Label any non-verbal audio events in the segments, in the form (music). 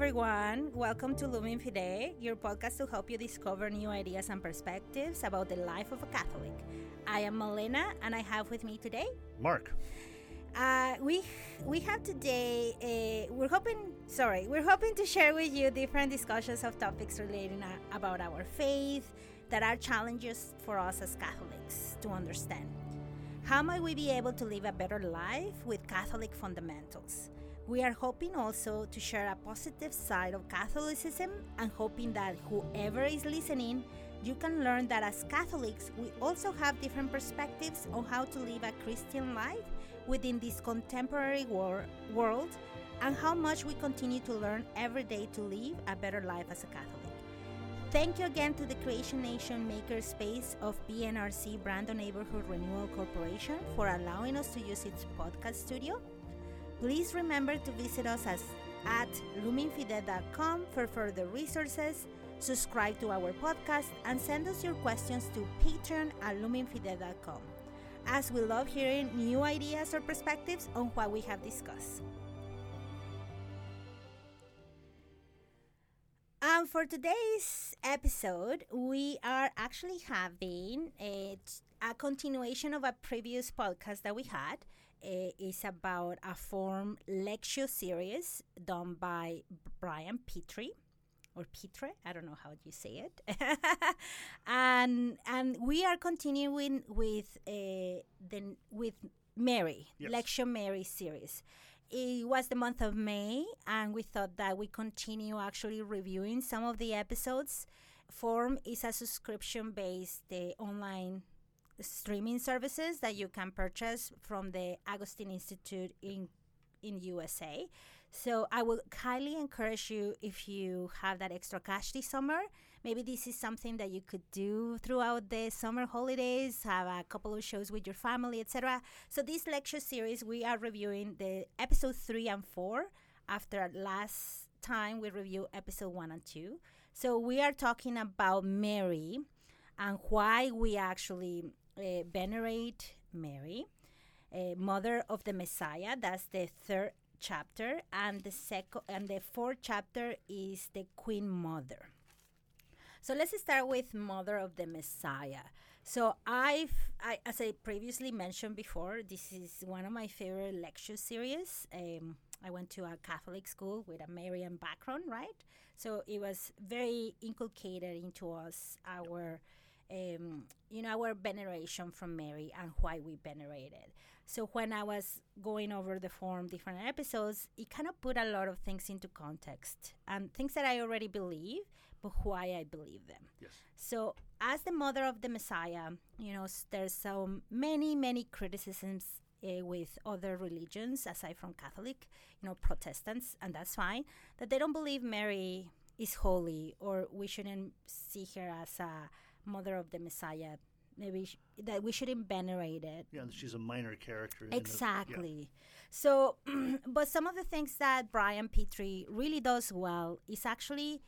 everyone. Welcome to Lumen Fide, your podcast to help you discover new ideas and perspectives about the life of a Catholic. I am Malena, and I have with me today Mark. Uh, we we have today. Uh, we're hoping. Sorry, we're hoping to share with you different discussions of topics relating uh, about our faith that are challenges for us as Catholics to understand. How might we be able to live a better life with Catholic fundamentals? We are hoping also to share a positive side of Catholicism and hoping that whoever is listening, you can learn that as Catholics, we also have different perspectives on how to live a Christian life within this contemporary wor- world and how much we continue to learn every day to live a better life as a Catholic. Thank you again to the Creation Nation Makerspace of BNRC Brandon Neighborhood Renewal Corporation for allowing us to use its podcast studio. Please remember to visit us as, at lumenfideh.com for further resources, subscribe to our podcast, and send us your questions to patron at lumenfideh.com, as we love hearing new ideas or perspectives on what we have discussed. And for today's episode, we are actually having a, a continuation of a previous podcast that we had. Uh, it's about a Formed lecture series done by Brian Pitre or Petre, I don't know how you say it. (laughs) and and we are continuing with uh, the with Mary, Yes. Lectio Mary series. It was the month of May, and we thought that we continue actually reviewing some of the episodes. Formed is a subscription based uh, online streaming services that you can purchase from the Augustine Institute in in USA. So I would highly encourage you if you have that extra cash this summer. Maybe this is something that you could do throughout the summer holidays, have a couple of shows with your family, etc. So this lecture series we are reviewing the episode 3 and 4 after last time we reviewed episode 1 and 2. So we are talking about Mary and why we actually uh, venerate Mary uh, mother of the Messiah. That's the third chapter, and the second and the fourth chapter is the Queen Mother. So let's start with Mother of the Messiah. So I've, I, as I previously mentioned before, this is one of my favorite lecture series. Um, I went to a Catholic school with a Marian background, right? So it was very inculcated into us our um, you know, our veneration from Mary and why we venerate it. So when I was going over the Formed, different episodes, it kind of put a lot of things into context and things that I already believe, but why I believe them. Yes. So as the mother of the Messiah, you know, there's so many, many criticisms uh, with other religions aside from Catholic, you know, Protestants, and that's fine, that they don't believe Mary is holy or we shouldn't see her as a mother of the Messiah. Maybe sh- that we shouldn't venerate it. Yeah, she's a minor character. in the- yeah. Exactly. So, (clears throat) but some of the things that Brian Pitre really does well is actually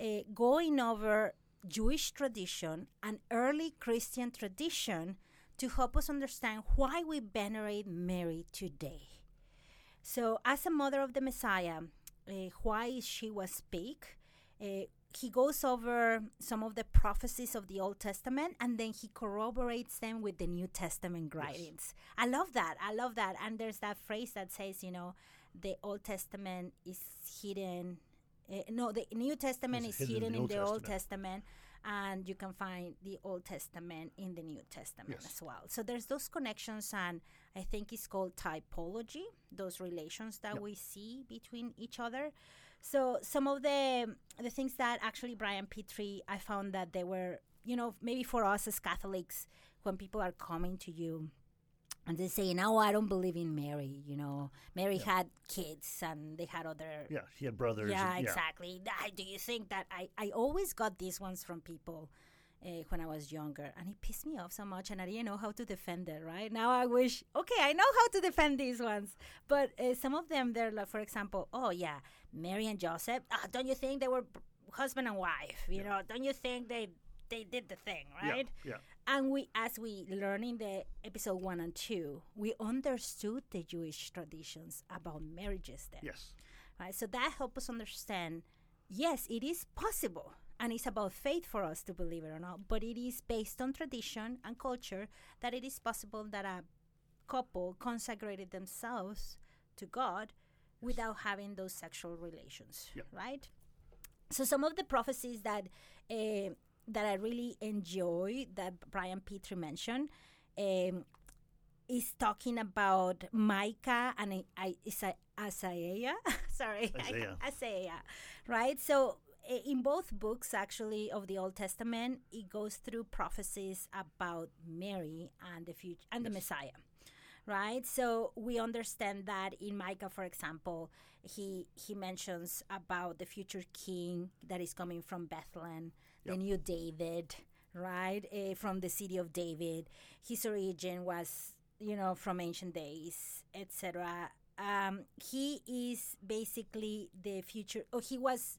uh, going over Jewish tradition and early Christian tradition to help us understand why we venerate Mary today. So, as a mother of the Messiah, uh, why she was big, uh, he goes over some of the prophecies of the Old Testament and then he corroborates them with the New Testament writings. I love that. I love that. And there's that phrase that says, you know, the Old Testament is hidden. Uh, no, the New Testament It's is hidden, in the Old Testament. Testament, and you can find the Old Testament in the New Testament Yes. as well. So there's those connections, and I think it's called typology, those relations that we see between each other. So some of the the things that actually Brian Pitre, I found that they were, you know, maybe for us as Catholics, when people are coming to you and they say, "No, oh, I don't believe in Mary." You know, Mary had kids and they had other Yeah, he had brothers. yeah, and- exactly. I- Do you think that I, I always got these ones from people uh, when I was younger, and it pissed me off so much, and I didn't know how to defend it. Right now, I wish okay, I know how to defend these ones, but uh, some of them, they're like, for example, oh yeah, Mary and Joseph. Ah, don't you think they were husband and wife? You know, don't you think they they did the thing, right? yeah. And we, as we learn in the episode one and two, we understood the Jewish traditions about marriages then Yes. right? So that helps us understand. Yes, it is possible, and it's about faith for us to believe it or not. But it is based on tradition and culture that it is possible that a couple consecrated themselves to God without having those sexual relations, Yep. right? So some of the prophecies that uh, that I really enjoy that Brian Pitre mentioned um, is talking about Micah and I, I, Isaiah. (laughs) Sorry, Isaiah. Isaiah, right? So in both books, actually, of the Old Testament, it goes through prophecies about Mary and the future and the Messiah right? So we understand that in Micah, for example, he he mentions about the future king that is coming from Bethlehem, the new David, right, uh, from the city of David. His origin was, you know, from ancient days, etc. Um, he is basically the future, oh he was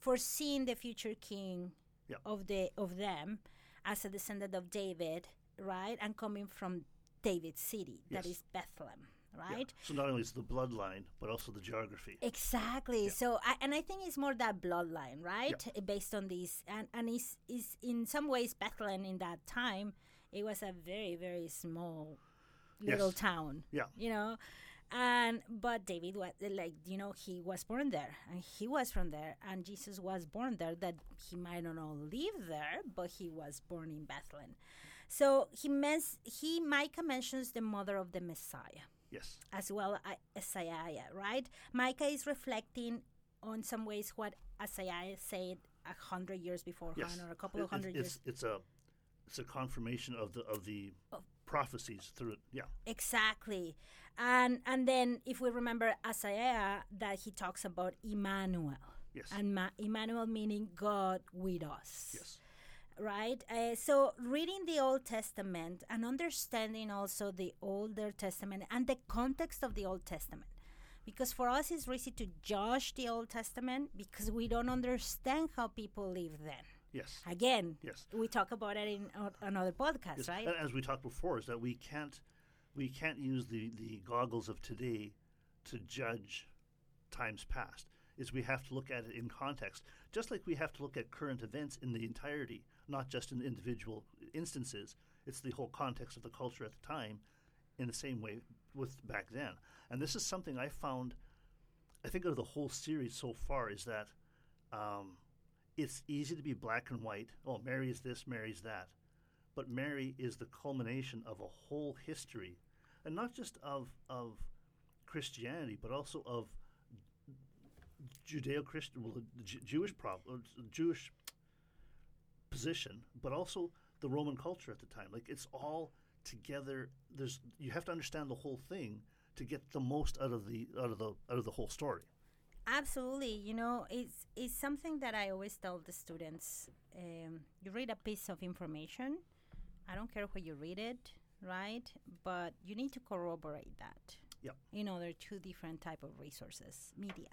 foreseeing the future king Yep. of the of them as a descendant of David, right, and coming from David's city, that Yes. is Bethlehem, Yeah. right? So not only is the bloodline, but also the geography. Exactly. So, I, and I think it's more that bloodline, right? Uh, Based on this, and and is is in some ways Bethlehem in that time, it was a very very small little Yes. town. Yeah. You know, and but David was like you know he was born there, and he was from there, and Jesus was born there. That he might not all live there, but he was born in Bethlehem. So he mens- he Micah mentions the mother of the Messiah Yes. as well as Isaiah, right? Micah is reflecting on some ways what Isaiah said a hundred years beforehand Yes. or a couple It- of hundred it's, years. It's, it's a it's a confirmation of the of the prophecies through it. Yeah. Exactly. And and then if we remember Isaiah that he talks about Emmanuel. Yes. And Ma- Emmanuel meaning God with us. yes. right? Uh, so reading the Old Testament and understanding also the Older Testament and the context of the Old Testament. Because for us, it's easy to judge the Old Testament because we don't understand how people lived then. Yes. Again, Yes. we talk about it in another podcast, Yes. right? As we talked before, is that we can't we can't use the, the goggles of today to judge times past. Is we have to look at it in context, just like we have to look at current events in the entirety, not just in individual instances. It's the whole context of the culture at the time, in the same way with back then. And this is something I found. I think of the whole series so far is that um, it's easy to be black and white. Oh, Mary is this, Mary's that but Mary is the culmination of a whole history, and not just of of Christianity, but also of Judeo-Christian, well, the Ju- Jewish problem, uh, Jewish position, but also the Roman culture at the time. Like it's all together. There's you have to understand the whole thing to get the most out of the out of the out of the whole story. Absolutely. You know, it's it's something that I always tell the students. Um, you read a piece of information. I don't care where you read it, right? But you need to corroborate that. Yep. You know, there are two different type of resources, media.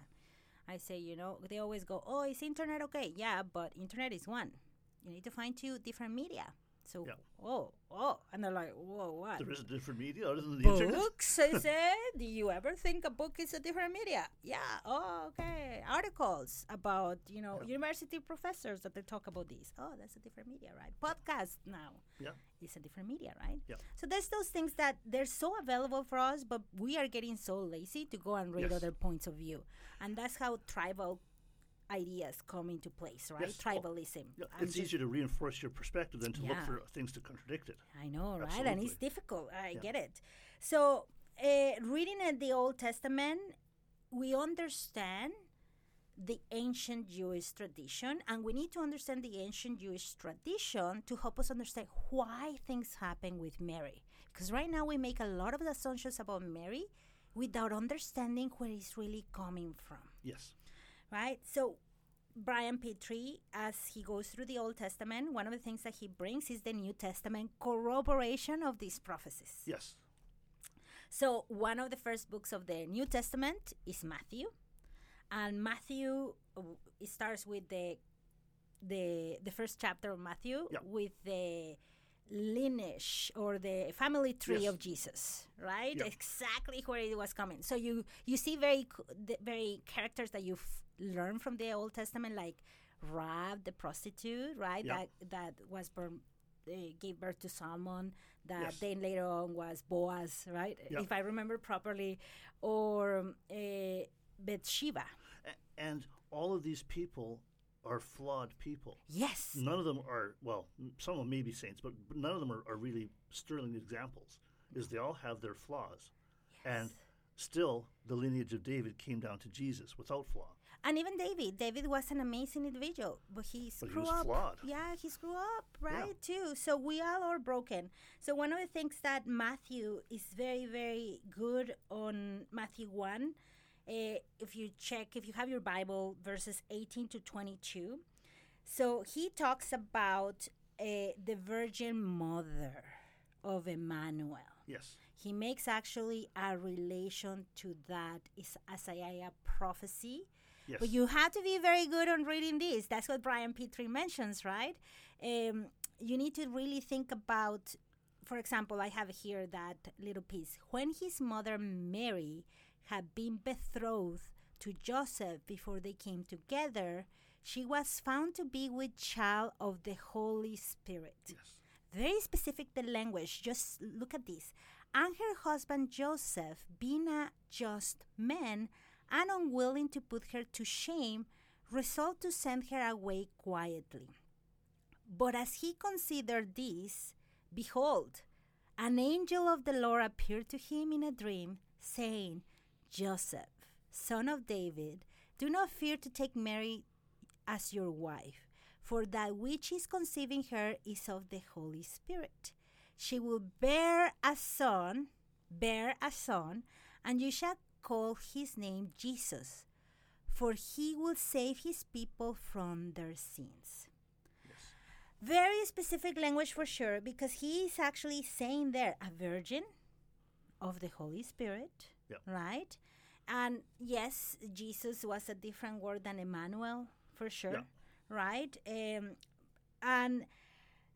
I say, you know, they always go, "Oh, is internet okay?" Yeah, but internet is one. You need to find two different media. So, Yep. oh, oh, and they're like, "Whoa, what?" There is a different media other than the internet. Books, (laughs) I said. Do you ever think a book is a different media? Yeah. Oh, okay. Articles about, you know, university professors that they talk about this. Oh, that's a different media, right? Podcast now Yeah. is a different media, right? Yeah. So there's those things that they're so available for us, but we are getting so lazy to go and read Yes. other points of view. And that's how tribal ideas come into place, right? Yes. Oh, Tribalism. Yeah, it's easier to reinforce your perspective than to look for things to contradict it. I know, right? And it's difficult. I Yeah. get it. So, uh, reading in the Old Testament, we understand the ancient Jewish tradition, and we need to understand the ancient Jewish tradition to help us understand why things happen with Mary. Because right now we make a lot of assumptions about Mary without understanding where it's really coming from Yes. Right? So Brian Pitre, as he goes through the Old Testament, one of the things that he brings is the New Testament corroboration of these prophecies. Yes. So one of the first books of the New Testament is Matthew, and Matthew it starts with the the the first chapter of Matthew Yep. with the lineage or the family tree Yes. of Jesus, right? Yep. Exactly where it was coming. So you you see very very characters that you learn from the Old Testament, like Rahab the prostitute, right? Yep. That that was born. They gave birth to Solomon, that Yes. then later on was Boaz, right? Yep. If I remember properly, or uh, Bathsheba. And all of these people are flawed people. Yes. None of them are, well, some of them may be saints, but, but none of them are, are really sterling examples, is they all have their flaws. And still, the lineage of David came down to Jesus without flaw. And even David, David was an amazing individual, but he screwed up. flawed. Yeah, he screwed up, right? Too. So we all are broken. So one of the things that Matthew is very, very good on Matthew one, uh, if you check, if you have your Bible, verses eighteen to twenty-two. So he talks about uh, the Virgin Mother of Emmanuel Yes. he makes actually a relation to that is Isaiah prophecy. Yes. But you have to be very good on reading this. That's what Brian Pitre mentions, right? Um, you need to really think about, for example, I have here that little piece. When his mother Mary had been betrothed to Joseph before they came together, she was found to be with child of the Holy Spirit yes. very specific the language. Just look at this. And her husband Joseph, being a just man and unwilling to put her to shame, resolved to send her away quietly. But as he considered this, behold, an angel of the Lord appeared to him in a dream, saying, Joseph, son of David, do not fear to take Mary as your wife, for that which is conceiving her is of the Holy Spirit. She will bear a son, bear a son, and you shall call his name Jesus, for he will save his people from their sins. Very specific language for sure, because he is actually saying there a virgin of the Holy Spirit, Yep. right? And yes, Jesus was a different word than Emmanuel, for sure, right? Um, and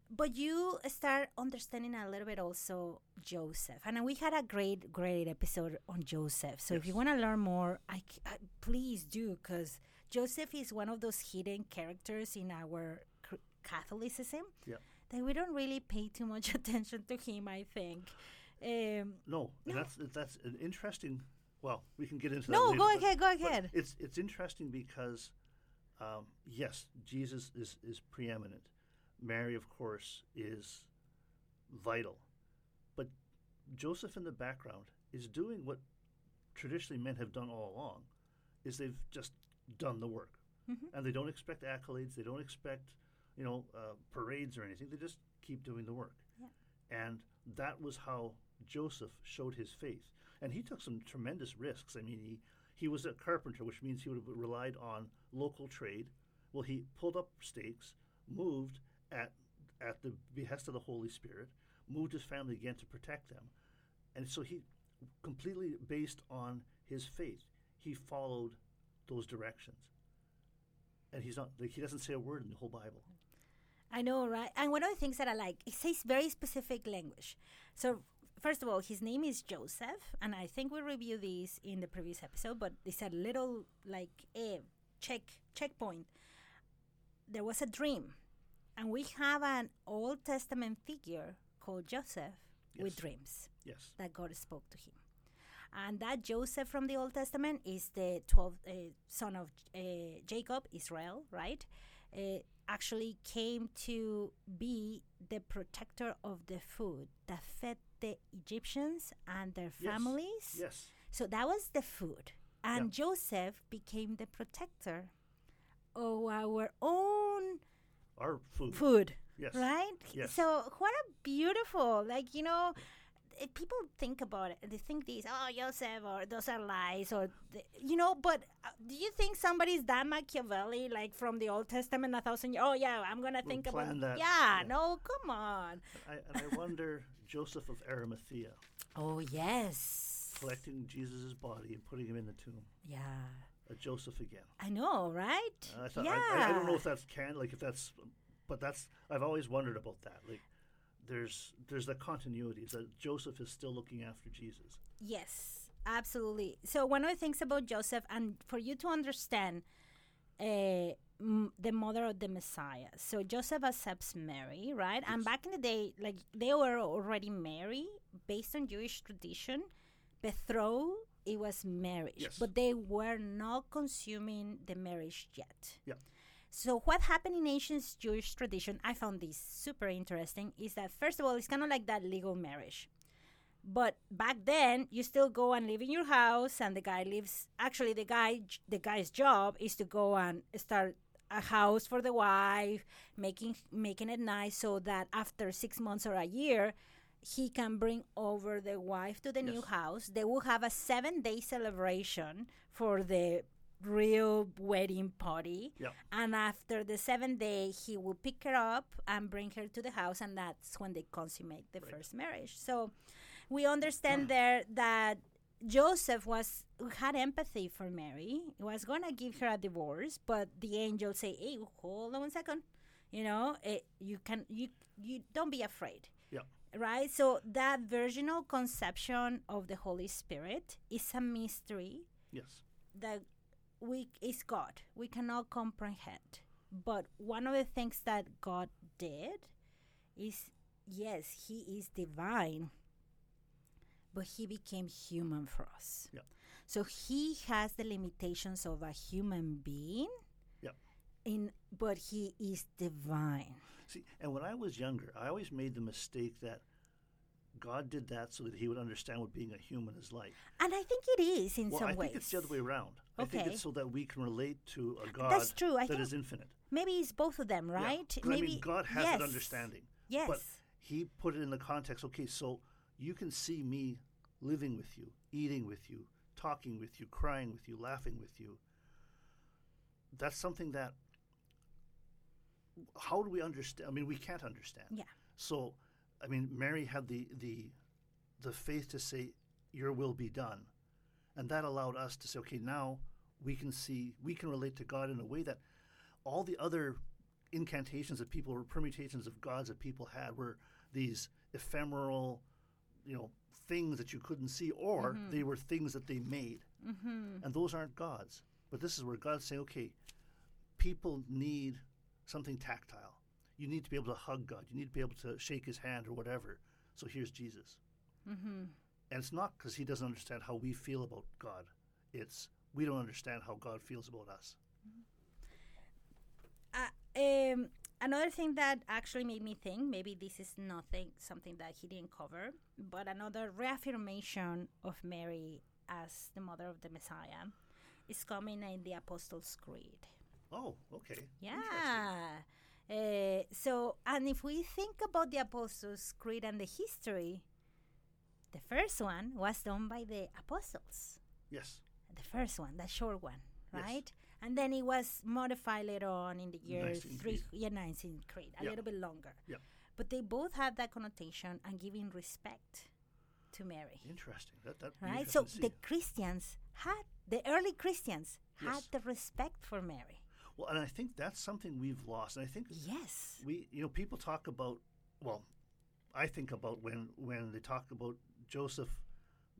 but you start understanding a little bit also Joseph, and we had a great, great episode on Joseph. So if you want to learn more, I please do, because Joseph is one of those hidden characters in our Catholicism Yep. that we don't really pay too much (laughs) attention to him. I think. Um, No, and that's that's an interesting. Well, we can get into No, that. No, go later, but- ahead, go ahead. It's it's interesting because, um, yes, Jesus is is preeminent. Mary, of course, is vital, but Joseph in the background is doing what traditionally men have done all along, is they've just done the work, Mhm. and they don't expect accolades. They don't expect, you know, uh, parades or anything. They just keep doing the work. Yeah. And that was how Joseph showed his faith. And he took some tremendous risks. I mean, he, he was a carpenter, which means he would have relied on local trade. Well, he pulled up stakes, moved at, at the behest of the Holy Spirit, moved his family again to protect them. And so he, completely based on his faith, he followed those directions. And he's not, like, he doesn't say a word in the whole Bible. I know, right? And one of the things that I like, it says very specific language. So, first of all, his name is Joseph, and I think we reviewed this in the previous episode, but it's a little like a check checkpoint. There was a dream, and we have an Old Testament figure called Joseph with dreams Yes. that God spoke to him. And that Joseph from the Old Testament is the 12th uh, son of uh, Jacob, Israel, right? Uh, actually came to be the protector of the food that fed the Egyptians and their Yes. families. Yes. So that was the food. And Yeah. Joseph became the protector of our own Our food. food Yes. right Yes. so what a beautiful like you know if people think about it they think these oh joseph or those are lies or you know but uh, do you think somebody's that machiavelli like from the old testament a thousand years oh yeah i'm gonna Will think about that, yeah, yeah. no come on I, and I wonder, Joseph of Arimathea, oh yes collecting Jesus' body and putting him in the tomb. yeah A Joseph again. i know right I, thought, yeah I, I, don't know if that's can like if that's, but that's I've always wondered about that. Like there's there's that continuity that Joseph is still looking after Jesus. Yes, absolutely. So one of the things about Joseph, and for you to understand uh, m- the mother of the Messiah, so Joseph accepts Mary, right? And back in the day, like they were already married based on Jewish tradition. Betrothed, it was marriage, Yes. but they were not consuming the marriage yet. Yeah. So what happened in ancient Jewish tradition, I found this super interesting, is that first of all, it's kind of like that legal marriage. But back then, you still go and live in your house, and the guy lives. Actually, the guy, the guy's job is to go and start a house for the wife, making making it nice, so that after six months or a year, he can bring over the wife to the new house. They will have a seven day celebration for the real wedding party. Yeah. And after the seventh day, he will pick her up and bring her to the house, and that's when they consummate the Right. first marriage. So we understand ah. there that Joseph was had empathy for Mary. He was gonna give her a divorce, but the angel say, "Hey, hold on one second. You know, it, you can you you don't be afraid." Yeah. Right. So that virginal conception of the Holy Spirit is a mystery Yes. that we is God. We cannot comprehend. But one of the things that God did is yes, he is divine, but he became human for us. Yeah. So he has the limitations of a human being. But he is divine. See, and when I was younger, I always made the mistake that God did that so that He would understand what being a human is like. And I think it is in well, some I ways. I think it's the other way around. Okay. I think it's so that we can relate to a God That's true. I that think is infinite. maybe it's both of them, right? Yeah. Maybe I mean, God has yes. that understanding. Yes. But He put it in the context. Okay, so you can see me living with you, eating with you, talking with you, crying with you, laughing with you. That's something that. How do we understand? I mean, we can't understand. Yeah. So, I mean, Mary had the the the faith to say, "Your will be done," and that allowed us to say, "Okay, now we can see, we can relate to God in a way that all the other incantations that people or permutations of gods that people had were these ephemeral, you know, things that you couldn't see, or they were things that they made, Mm-hmm. and those aren't gods. But this is where God's saying, "Okay, people need something tactile." You need to be able to hug God. You need to be able to shake his hand or whatever. So here's Jesus. Mm-hmm. And it's not because he doesn't understand how we feel about God. It's we don't understand how God feels about us. Uh, um, another thing that actually made me think maybe this is nothing something that he didn't cover, but another reaffirmation of Mary as the mother of the Messiah is coming in the Apostles' Creed. Oh, okay. Yeah. Uh, so, and if we think about the Apostles' Creed and the history, the first one was done by the apostles. Yes. The first one, the short one, Yes. right? And then it was modified later on in the year three, Creed. yeah, Nicene Creed, a Yeah. little bit longer. Yeah. But they both have that connotation and giving respect to Mary, Interesting. That that right? So the Christians had the early Christians had Yes. the respect for Mary. Well, and I think that's something we've lost. And I think Yes. we, you know, people talk about. Well, I think about when when they talk about Joseph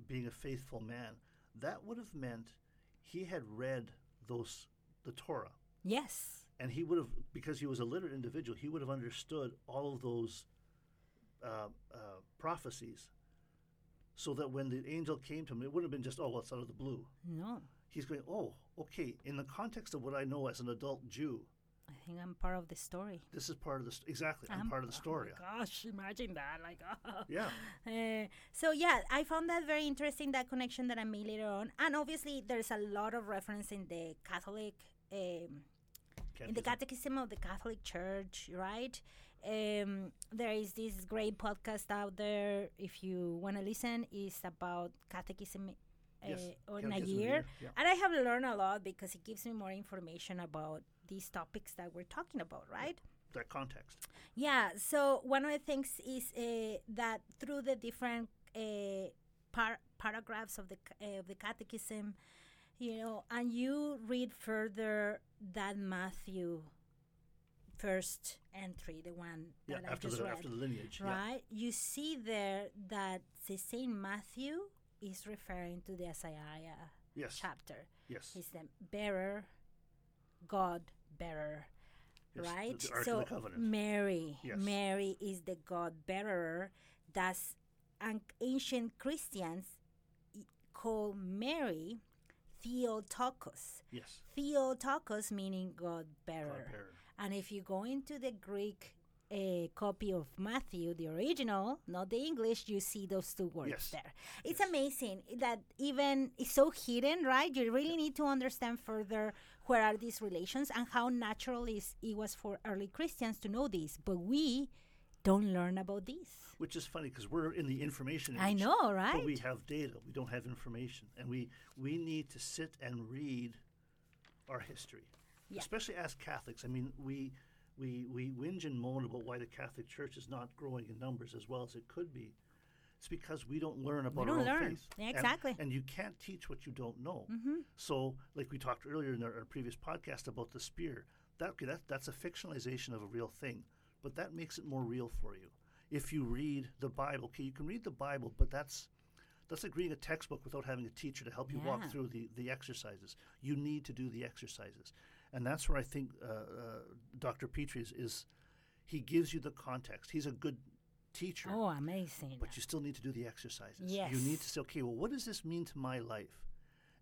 being a faithful man. That would have meant he had read those the Torah. Yes. and he would have because he was a literate individual he would have understood all of those uh, uh, prophecies so that when the angel came to him it wouldn't have been just oh well it's out of the blue No. he's going oh okay in the context of what i know as an adult jew I think I'm part of the story. this is part of the st- exactly i'm, I'm- part of the story Oh my gosh, imagine that. Like, oh. yeah Uh, (laughs) so yeah, I found that very interesting that connection that I made later on, and obviously there's a lot of reference in the Catholic, um, in the Catechism. Of the Catholic Church, right? Um, there is this great podcast out there. If you want to listen, is about Catechism. Uh, Yes, on a Catechism of the year, yeah. and I have learned a lot because it gives me more information about these topics that we're talking about, right? that context Yeah. So one of the things is uh, that through the different uh, par- paragraphs of the uh, of the catechism, you know, and you read further that Matthew first entry, the one Yeah, that I after just the read, after the lineage. yeah. right? You see there that the Saint Matthew is referring to the Isaiah Yes. chapter. Yes. He's the bearer, God bearer, Yes, right? so Mary, Yes. Mary is the God bearer. That's and ancient Christians call Mary Theotokos. Yes. Theotokos meaning God bearer. God-bearer. And if you go into the Greek uh, copy of Matthew, the original, not the English, you see those two words Yes. there. It's Yes. amazing that even it's so hidden, right? You really need to understand further where are these relations and how natural is it was for early Christians to know this, but we don't learn about this. Which is funny because we're in the information age. I know, right? But we have data. We don't have information, and we we need to sit and read our history, Yeah. especially as Catholics. I mean, we we we whinge and moan about why the Catholic Church is not growing in numbers as well as it could be. It's because we don't learn about don't our own learn. faith. Yeah, exactly. And, you can't teach what you don't know. Mhm. So, like we talked earlier in our, our previous podcast about the spear, that, okay, that that's a fictionalization of a real thing, but that makes it more real for you. If you read the Bible, okay, you can read the Bible, but that's that's like reading a textbook without having a teacher to help you walk through the, the exercises. You need to do the exercises, and that's where I think uh, uh, Dr. Pitre is, is. He gives you the context. He's a good teacher Oh, amazing. but you still need to do the exercises. Yes. You need to say, okay, well, what does this mean to my life?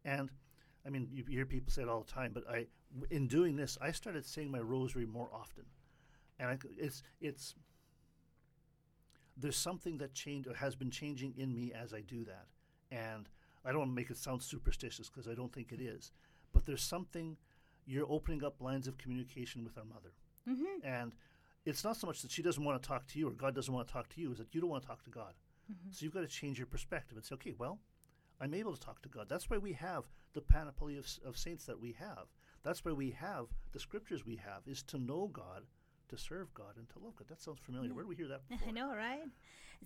And I mean, you hear people say it all the time, but I, in doing this, I started saying my rosary more often, and I, it's it's there's something that changed or has been changing in me as I do that, and I don't want to make it sound superstitious because I don't think it is, but there's something you're opening up lines of communication with our mother, mm-hmm. and it's not so much that she doesn't want to talk to you or God doesn't want to talk to you, is that you don't want to talk to God. So you've got to change your perspective and say, okay, well, I'm able to talk to God. That's why we have the panoply of, of saints that we have. That's why we have the scriptures we have, is to know God, to serve God, and to love God. That sounds familiar. Where do we hear that (laughs) before? I know, right?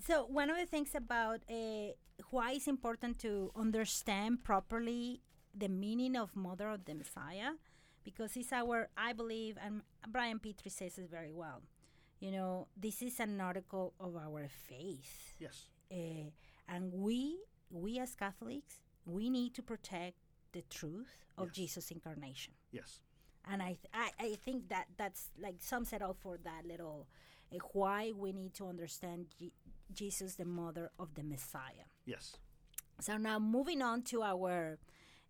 So one of the things about uh, why it's important to understand properly the meaning of Mother of the Messiah, because it's our, I believe, and Brian Pitre says it very well. You know, this is an article of our faith, Yes. uh, and we, we as Catholics, we need to protect the truth of Yes. Jesus' incarnation Yes. and I, th- I I think that that's like sums it up for that little uh, why we need to understand Je- Jesus, the mother of the Messiah. Yes. So now moving on to our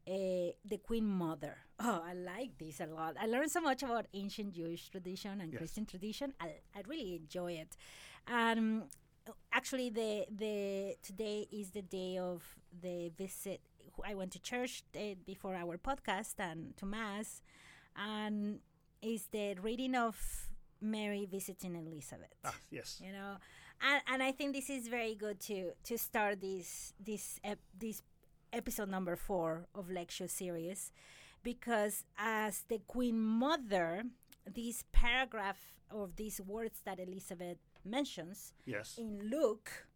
uh, the Queen Mother. Oh, I like this a lot. I learned so much about ancient Jewish tradition and Yes. Christian tradition. I, I really enjoy it. Um, actually, the the today is the day of the visit. I went to church uh, before our podcast and to mass, and is the reading of Mary visiting Elizabeth Ah, yes. you know and, and i think this is very good to to start this this ep- this episode number four of lecture series because as the queen mother this paragraph of these words that elizabeth mentions Yes. in luke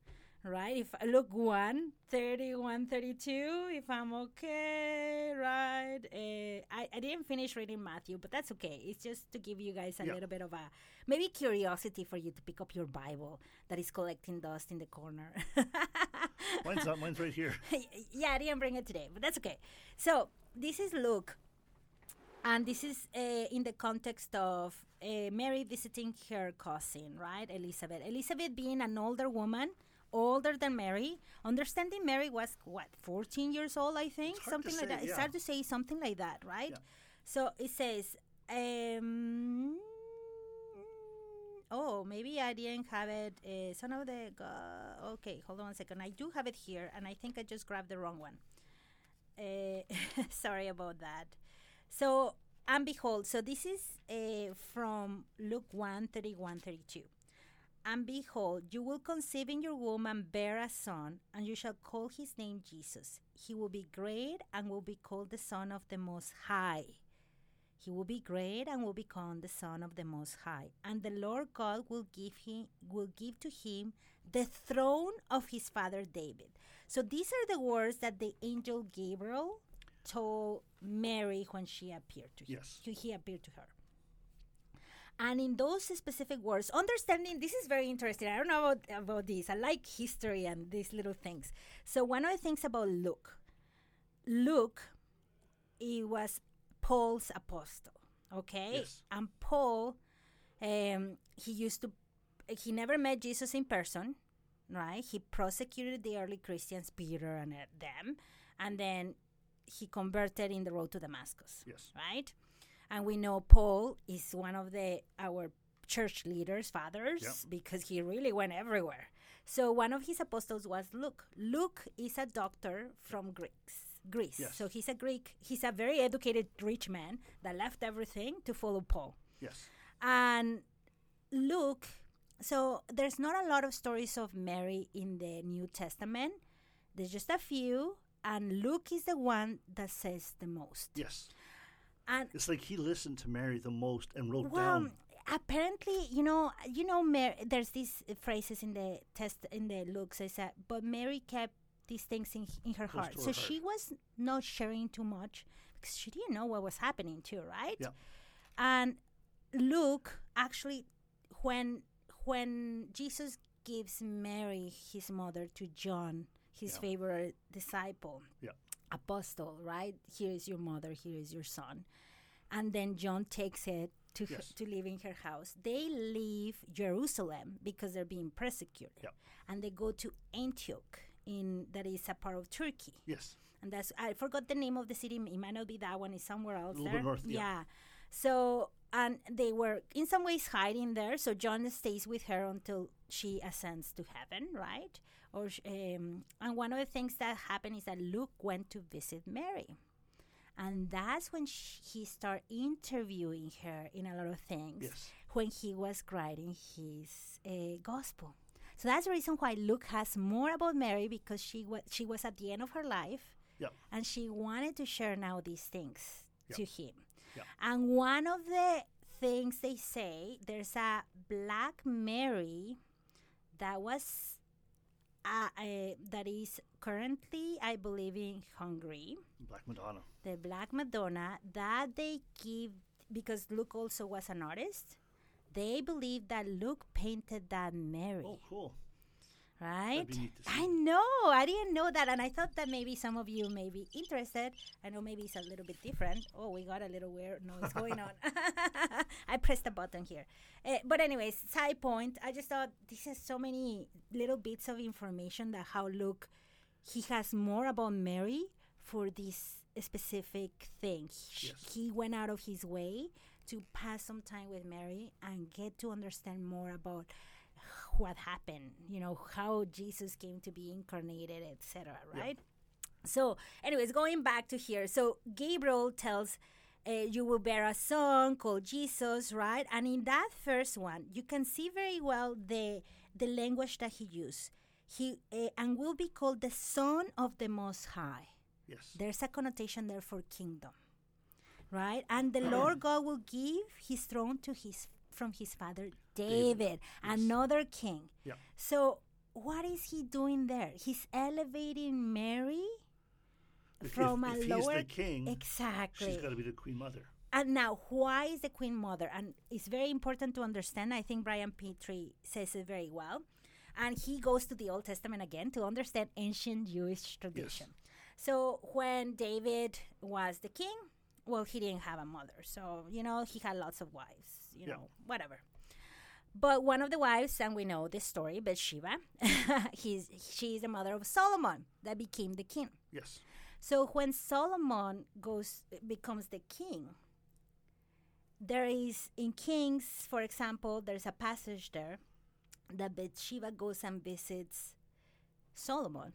right if I look 1 31 32 if i'm okay right uh, I, I didn't finish reading matthew but that's okay it's just to give you guys a Yeah. little bit of a maybe curiosity for you to pick up your bible that is collecting dust in the corner (laughs) mine's not. Mine's right here. (laughs) yeah i didn't bring it today but that's okay so this is luke and this is uh, in the context of uh, Mary visiting her cousin, right? Elizabeth. Elizabeth being an older woman, older than Mary. Understanding Mary was, what, 14 years old, I think? It's something like say, that. It's yeah. hard to say something like that, right? Yeah. So it says, um, oh, maybe I didn't have it. Uh, son of the God. Okay, hold on a second. I do have it here, and I think I just grabbed the wrong one. Uh, (laughs) sorry about that. So, and behold, so this is uh, from Luke 1 31 32. And behold, you will conceive in your womb and bear a son, and you shall call his name Jesus. He will be great and will be called the Son of the Most High. He will be great and will become the Son of the Most High. And the Lord God will give him will give to him the throne of his father David. So these are the words that the angel Gabriel told Mary when she appeared to him. Yes. He appeared to her. And in those specific words, understanding this is very interesting. I don't know about, about this. I like history and these little things. So one of the things about Luke, Luke, he was Paul's apostle. Okay, Yes. and Paul, um, he used to, he never met Jesus in person, right? He prosecuted the early Christians, Peter and uh, them, and then he converted in the road to Damascus Yes. right? And we know Paul is one of the our church leaders, fathers, Yep. because he really went everywhere. So one of his apostles was Luke. Luke is a doctor from Greeks. Greece. Yes. So he's a Greek. He's a very educated rich man that left everything to follow Paul. Yes. And Luke, so there's not a lot of stories of Mary in the New Testament. There's just a few, and Luke is the one that says the most. Yes. And It's like he listened to Mary the most and wrote well, down. apparently, you know, you know, Mary, there's these phrases in the test in the Luke I said, but Mary kept these things in in her Close heart, to so her she was not sharing too much because she didn't know what was happening too, right? Yeah. And Luke actually, when when Jesus gives Mary his mother to John, his Yeah. favorite disciple, Yeah. Apostle, right? Here is your mother, here is your son. And then John takes it to her- to live in her house. They leave Jerusalem because they're being persecuted. Yeah. And they go to Antioch in that is a part of Turkey. Yes. And that's I forgot the name of the city. It might not be that one, it's somewhere else A little there. bit north, yeah. So and they were in some ways hiding there. So John stays with her until she ascends to heaven, right? Or um, and one of the things that happened is that Luke went to visit Mary, and that's when sh he started interviewing her in a lot of things Yes. when he was writing his uh, gospel. So that's the reason why Luke has more about Mary because she was she was at the end of her life Yeah. and she wanted to share now these things Yeah. to him. Yeah. And one of the things they say, there's a Black Mary that was uh, uh, that is currently, I believe, in Hungary. Black Madonna. The Black Madonna that they give because Luke also was an artist. They believe that Luke painted that Mary Oh, cool. Right? be neat to I know. I didn't know that, and I thought that maybe some of you may be interested. I know maybe it's a little bit different. Oh, we got a little weird noise going on. (laughs) I pressed a button here, uh, but anyways, side point. I just thought this is so many little bits of information that how Luke he has more about Mary for this specific thing. Yes. He went out of his way to pass some time with Mary and get to understand more about what happened, you know, how Jesus came to be incarnated, etc., right? So, anyways, going back to here. So, Gabriel tells uh, you will bear a son called Jesus, right? And in that first one, you can see very well the the language that he used. He uh, and will be called the Son of the Most High. Yes. There's a connotation there for kingdom, right? And the Lord (clears throat) God will give His throne to his from his father David, another king. Yeah. So what is he doing there? He's elevating Mary from if, a if lower he's the king, exactly. she's got to be the queen mother. And now, why is the Queen Mother? And it's very important to understand. I think Brian Pitre says it very well. And he goes to the Old Testament again to understand ancient Jewish tradition. So when David was the king, well, he didn't have a mother. So, you know, he had lots of wives, you Yeah. know, whatever. But one of the wives, and we know this story, Bathsheba, (laughs) he's, she is the mother of Solomon that became the king. Yes. So when Solomon goes becomes the king, there is in Kings, for example, there's a passage there that Bathsheba goes and visits Solomon,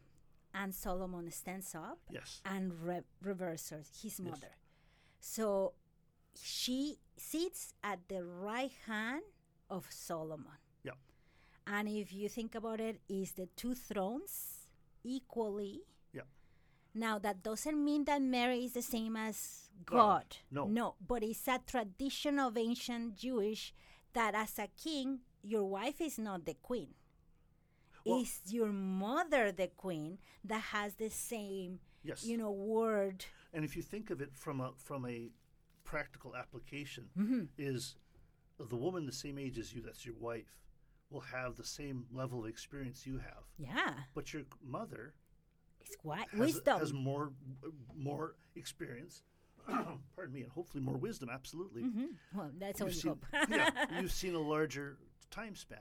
and Solomon stands up Yes. and re- reverses his Yes. mother. So she sits at the right hand of Solomon. Yeah. And if you think about it, is the two thrones equally? Yeah. Now that doesn't mean that Mary is the same as God. God. No. No, but it's a tradition of ancient Jewish that as a king, your wife is not the queen. Well- it's your mother the queen that has the same, Yes. you know, word. And if you think of it from a from a practical application, Mm-hmm. is the woman the same age as you, that's your wife, will have the same level of experience you have. Yeah. But your mother It's what has, wisdom. has more more experience, (clears throat) pardon me, and hopefully more wisdom. Absolutely. Mhm. Well, that's all You've you seen, hope. (laughs) yeah, (laughs) you've seen a larger time span,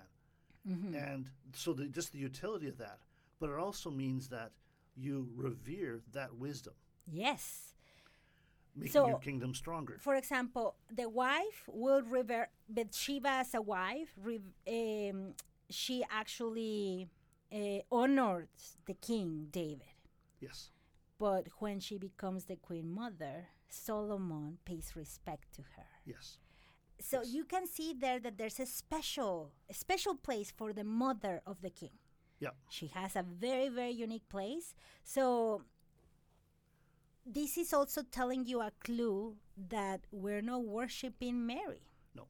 Mm-hmm. and so the, just the utility of that. But it also means that you revere that wisdom, yes. making So- your kingdom stronger. For example, the wife will revere Bathsheba as a wife. Re- um, she actually uh, honors the king David. Yes, But when she becomes the queen mother, Solomon pays respect to her. yes, So Yes. you can see there that there's a special, a special place for the mother of the king. Yeah, She has a very, very unique place. So this is also telling you a clue that we're not worshiping Mary. no,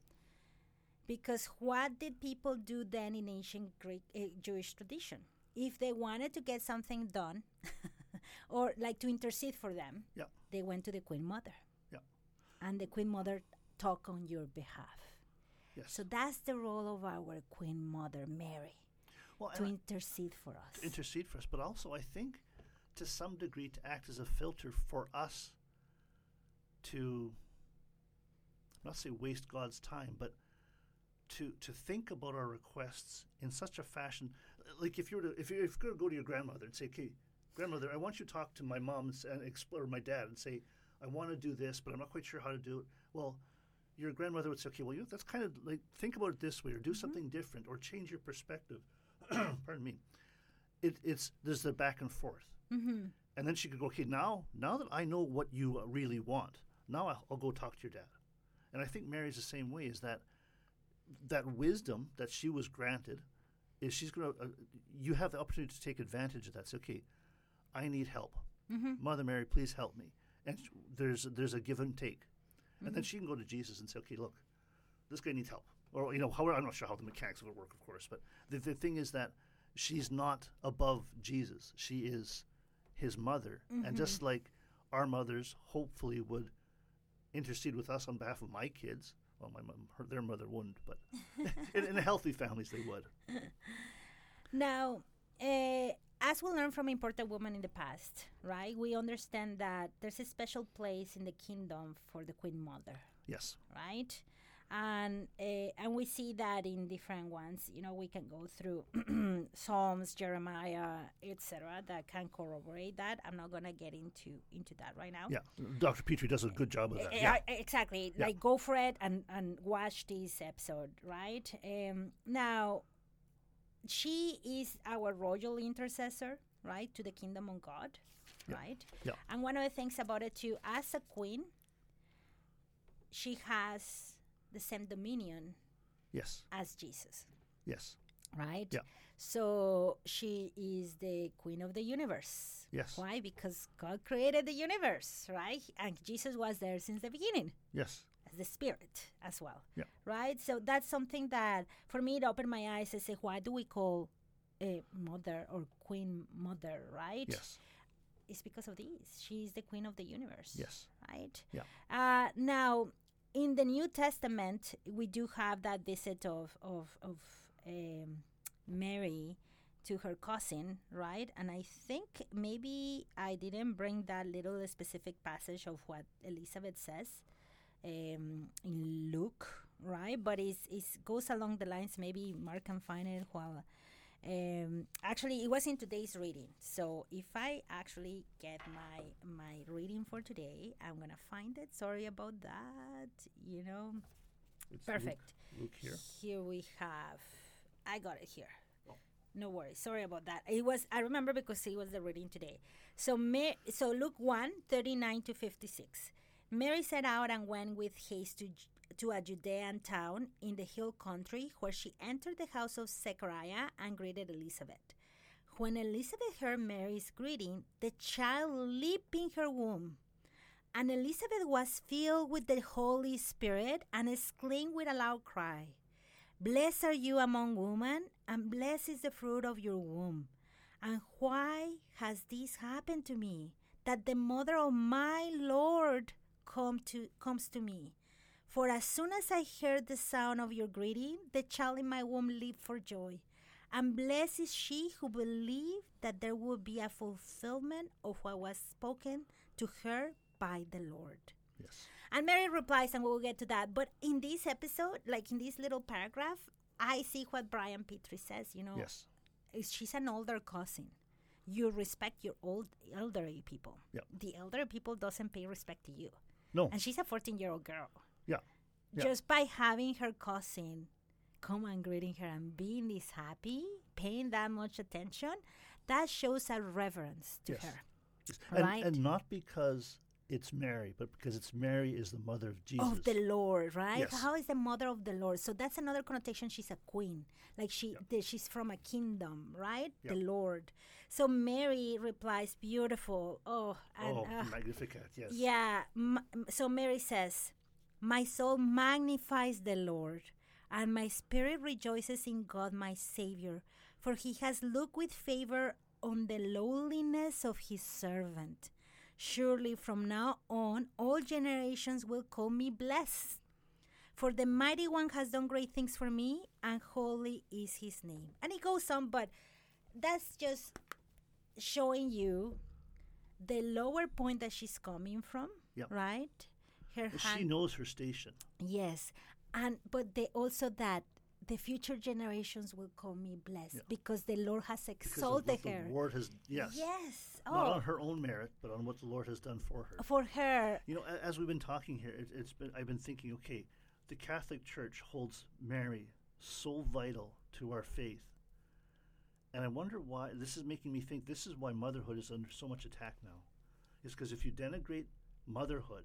Because what did people do then in ancient Greek uh, Jewish tradition? If they wanted to get something done, (laughs) or like to intercede for them, yeah, they went to the Queen Mother, yeah, and the Queen Mother talk on your behalf. yes. So that's the role of our Queen Mother, Mary, well, to intercede for us. to intercede for us, but also I think to some degree to act as a filter for us to not say waste God's time, but to to think about our requests in such a fashion, like if you were to if you if you were to go to your grandmother and say, "Okay, grandmother, I want you to talk to my mom and, and explore my dad and say, I want to do this, but I'm not quite sure how to do it." Well, your grandmother would say, "Okay, well, you, that's kind of like think about it this way, or do mm-hmm. something different, or change your perspective." (clears throat) Pardon me. It, it's there's the back and forth, Mm-hmm. and then she could go, "Okay, now now that I know what you uh, really want, now I'll, I'll go talk to your dad." And I think Mary's the same way. Is that that wisdom that she was granted is she's going to uh, you have the opportunity to take advantage of that. Say, okay, I need help. Mm-hmm. Mother Mary, please help me. And sh- there's there's a give and take, and then she can go to Jesus and say, okay, look, this guy needs help, or you know, however, I'm not sure how the mechanics of it work, of course, but the, the thing is that she's not above Jesus; she is his mother, and just like our mothers, hopefully, would intercede with us on behalf of my kids. Well, my mom, her, their mother wouldn't, but (laughs) in, in healthy families, they would. (laughs) Now, uh, as we learned from important women in the past, right? We understand that there's a special place in the kingdom for the Queen Mother, Yes, right? And uh, and we see that in different ones. You know, we can go through (clears throat) Psalms, Jeremiah, etc. That can corroborate that. I'm not gonna get into into that right now. yeah. Dr. Pitre does a good job of that. Eh, Yeah, eh, exactly. Yeah. Like go for it and and watch this episode, right? Um, now, she is our royal intercessor, right, to the kingdom of God, right? Yeah. And one of the things about it too, as a queen, she has the same dominion yes, as Jesus, yes, right? Yeah. So she is the queen of the universe. Yes. Why? Because God created the universe, right? And Jesus was there since the beginning yes, as the spirit as well. Yeah. Right? So that's something that for me it opened my eyes and say, why do we call a mother or queen mother, right? yes, It's because of this. She's the queen of the universe. yes, Right? Yeah. Uh, now, in the New Testament, we do have that visit of of, of um, Mary to her cousin, right? And I think maybe I didn't bring that little specific passage of what Elizabeth says um, in Luke, right? But it's goes along the lines. Maybe Mark can find it while. Um, actually, it was in today's reading. So if I actually get my my reading for today, I'm gonna find it. Sorry about that. You know, It's perfect. Luke here. Here we have. I got it here. No worries. Sorry about that. It was I remember because it was the reading today. So Ma- so Luke 1, 39 to 56. Mary set out and went with haste to to a Judean town in the hill country where she entered the house of Zechariah and greeted Elizabeth. When Elizabeth heard Mary's greeting, the child leaped in her womb. And Elizabeth was filled with the Holy Spirit and exclaimed with a loud cry, Blessed are you among women, and blessed is the fruit of your womb. And why has this happened to me, that the mother of my Lord come to, comes to me? For as soon as I heard the sound of your greeting, the child in my womb leaped for joy. And blessed is she who believed that there would be a fulfillment of what was spoken to her by the Lord. Yes. And Mary replies, and we'll get to that. But in this episode, like in this little paragraph, I see what Brant Pitre says. You know, Yes. she's an older cousin. You respect your old elderly people. Yep. The elderly people doesn't pay respect to you. No. And she's a 14 year old girl. Yeah. Just by having her cousin come and greeting her and being this happy, paying that much attention, that shows a reverence to Yes. her. Yes. And, Right. and not because it's Mary, but because it's Mary is the mother of Jesus. Of the Lord, right? Yes. How is the mother of the Lord? So that's another connotation. She's a queen, like she, the, she's from a kingdom, right? Yeah. The Lord. So Mary replies, "Beautiful." Oh, and oh, uh, Magnificat, yes. Yeah. M- so Mary says, My soul magnifies the Lord, and my spirit rejoices in God my Savior, for he has looked with favor on the lowliness of his servant. Surely from now on, all generations will call me blessed. For the mighty one has done great things for me, and holy is his name. And it goes on, but that's just showing you the lower point that she's coming from, Yep. right? Her She knows her station. yes, and but they also that the future generations will call me blessed Yeah. because the Lord has exalted her. the Lord has, yes. Yes, Not oh, on her own merit, but on what the Lord has done for her. for her. You know, as we've been talking here, it, it's been I've been thinking, okay, the Catholic Church holds Mary so vital to our faith, and I wonder why. This is making me think. This is why motherhood is under so much attack now, is because if you denigrate motherhood,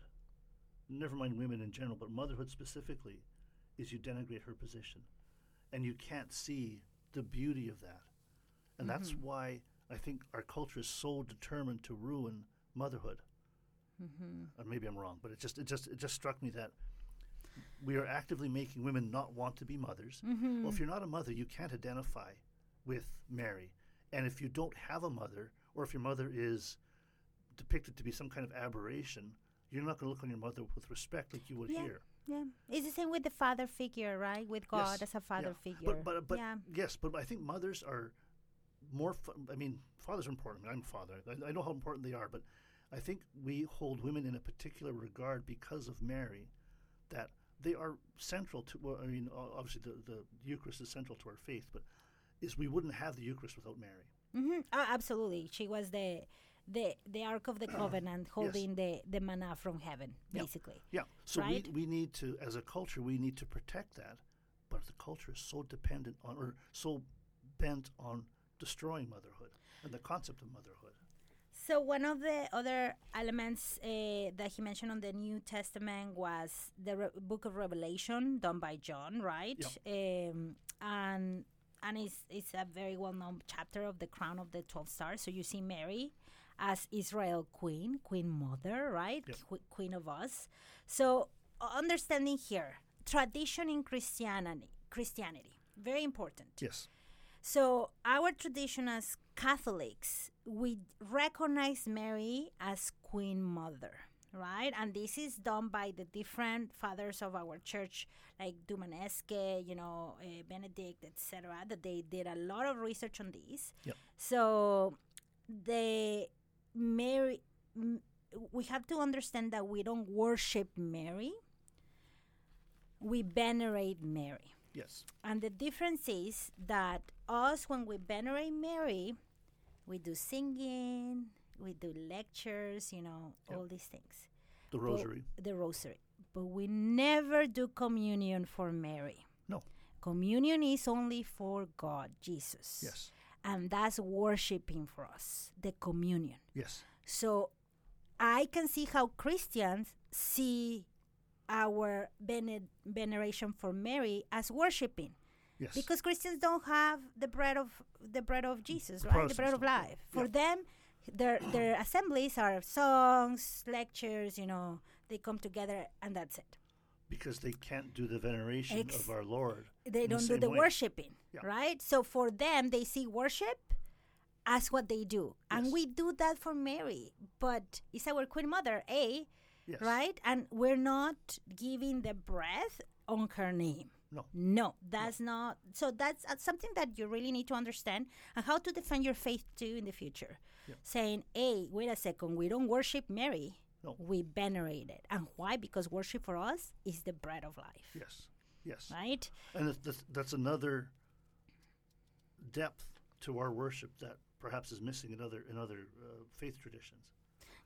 never mind women in general, but motherhood specifically, is you denigrate her position, and you can't see the beauty of that, and that's mm-hmm. why I think our culture is so determined to ruin motherhood. Mm-hmm. Or maybe I'm wrong, but it just it just it just struck me that we are actively making women not want to be mothers. Well, if mm-hmm. you're not a mother, you can't identify with Mary, and if you don't have a mother, or if your mother is depicted to be some kind of aberration, you're not going to look on your mother with respect like you would Yeah. here. Yeah, it's the same with the father figure, right? With God Yes, as a father yeah. figure. But but but yeah, yes, but I think mothers are more. Fu- I mean, fathers are important. I'm a father. I, I know how important they are, but I think we hold women in a particular regard because of Mary, that they are central to. Well, I mean, obviously the the Eucharist is central to our faith, but is we wouldn't have the Eucharist without Mary. hmm Oh, absolutely. She was the the the Ark of the (clears throat) Covenant, holding the the manna from heaven, basically. Yeah. So Right? we we need to, as a culture, we need to protect that, but the culture is so dependent on or so bent on destroying motherhood and the concept of motherhood. So one of the other elements uh, that he mentioned on the New Testament was the Re- Book of Revelation, done by John, right? Um, and and it's it's a very well known chapter of the crown of the twelve stars. So you see Mary as Israel queen, queen mother, right? Yep. Qu- queen of us. So understanding here, tradition in Christianity, Christianity, very important. Yes. So, our tradition as Catholics, we recognize Mary as Queen Mother, right? And this is done by the different fathers of our church, like Dumanesque, you know, uh, Benedict, etc. That they did a lot of research on this. Yep. So, the Mary, we have to understand that we don't worship Mary; we venerate Mary. Yes. And the difference is that us, when we venerate Mary, we do singing, we do lectures, you know, Yep. all these things. The But- rosary. the rosary. But we never do communion for Mary. No. Communion is only for God, Jesus. Yes. And that's worshiping for us, the communion. Yes. So I can see how Christians see our vener- veneration for Mary as worshiping Yes. because Christians don't have the bread of the bread of Jesus, The right? The bread of life. For them, their their assemblies are songs, lectures. You know, they come together and that's it. because they can't do the veneration Ex- of our Lord. They don't do the way. worshiping, Yeah. right? So for them, they see worship as what they do, and Yes. we do that for Mary. But it's our Queen Mother, a Yes. right? And we're not giving the breath on her name. No. No, that's not. So that's something that you really need to understand and how to defend your faith too in the future. Yeah. Saying, hey, wait a second, we don't worship Mary. No. We venerate it. And why? Because worship for us is the bread of life, Yes. Yes. right? And that's, another depth to our worship that perhaps is missing in other in other uh, faith traditions.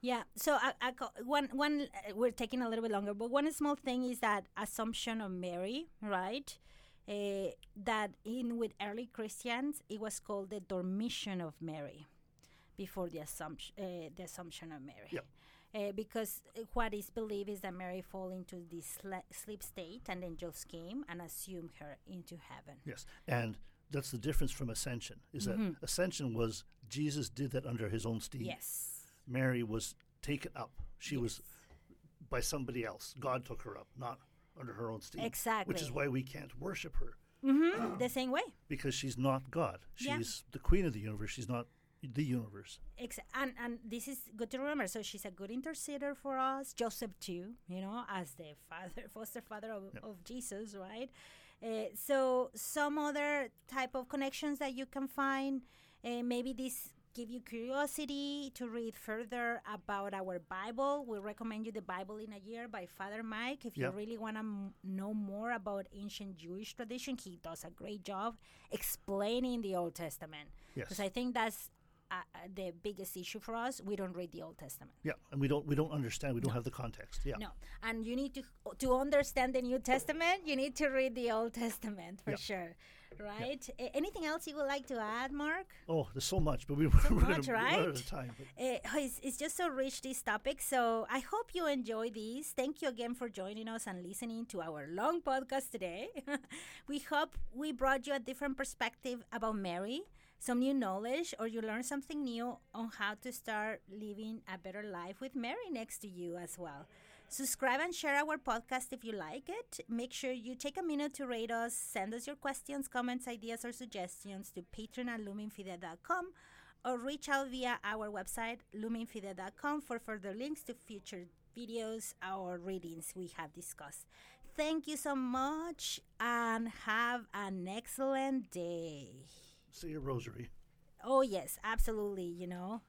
Yeah. So I, I one one uh, we're taking a little bit longer, but one small thing is that assumption of Mary, right? Uh, that in with early Christians, it was called the dormition of Mary, before the assumption uh, the assumption of Mary. Yep. Uh, because uh, what is believed is that Mary fall into this sle- sleep state, and angels came and assumed her into heaven. Yes. And that's the difference from ascension. Is that ascension was Jesus did that under his own steam. Yes. Mary was taken up. She was by somebody else. God took her up, not under her own steam. Exactly, which is why we can't worship her hmm the same way. because she's not God. Yeah. She's the queen of the universe. She's not the universe. Ex- and and this is good to remember. So she's a good interceder for us. Joseph too, you know, as the father, (laughs) foster father of, of Jesus, right? Uh, so some other type of connections that you can find. Uh, maybe this give you curiosity to read further about our Bible. We recommend you the Bible in a Year by Father Mike. If Yep. you really want to m- know more about ancient Jewish tradition, he does a great job explaining the Old Testament. Yes. Because I think that's uh, the biggest issue for us. We don't read the Old Testament. Yeah, and we don't we don't understand. We don't have the context. Yeah. No, and you need to to understand the New Testament. You need to read the Old Testament for Yeah. sure, right? A- anything else you would like to add, Mark? Oh, there's so much, but we, (laughs) we're going much, to run out of time. Uh, it's, it's just so rich this topic. So I hope you enjoy these. Thank you again for joining us and listening to our long podcast today. (laughs) we hope we brought you a different perspective about Mary, some new knowledge, or you learn something new on how to start living a better life with Mary next to you as well. Subscribe and share our podcast if you like it. Make sure you take a minute to rate us. Send us your questions, comments, ideas, or suggestions to patron at lumenfideh.com or reach out via our website, lumenfideh.com, for further links to future videos or readings we have discussed. Thank you so much and have an excellent day. Say your rosary. Oh, yes, absolutely, you know.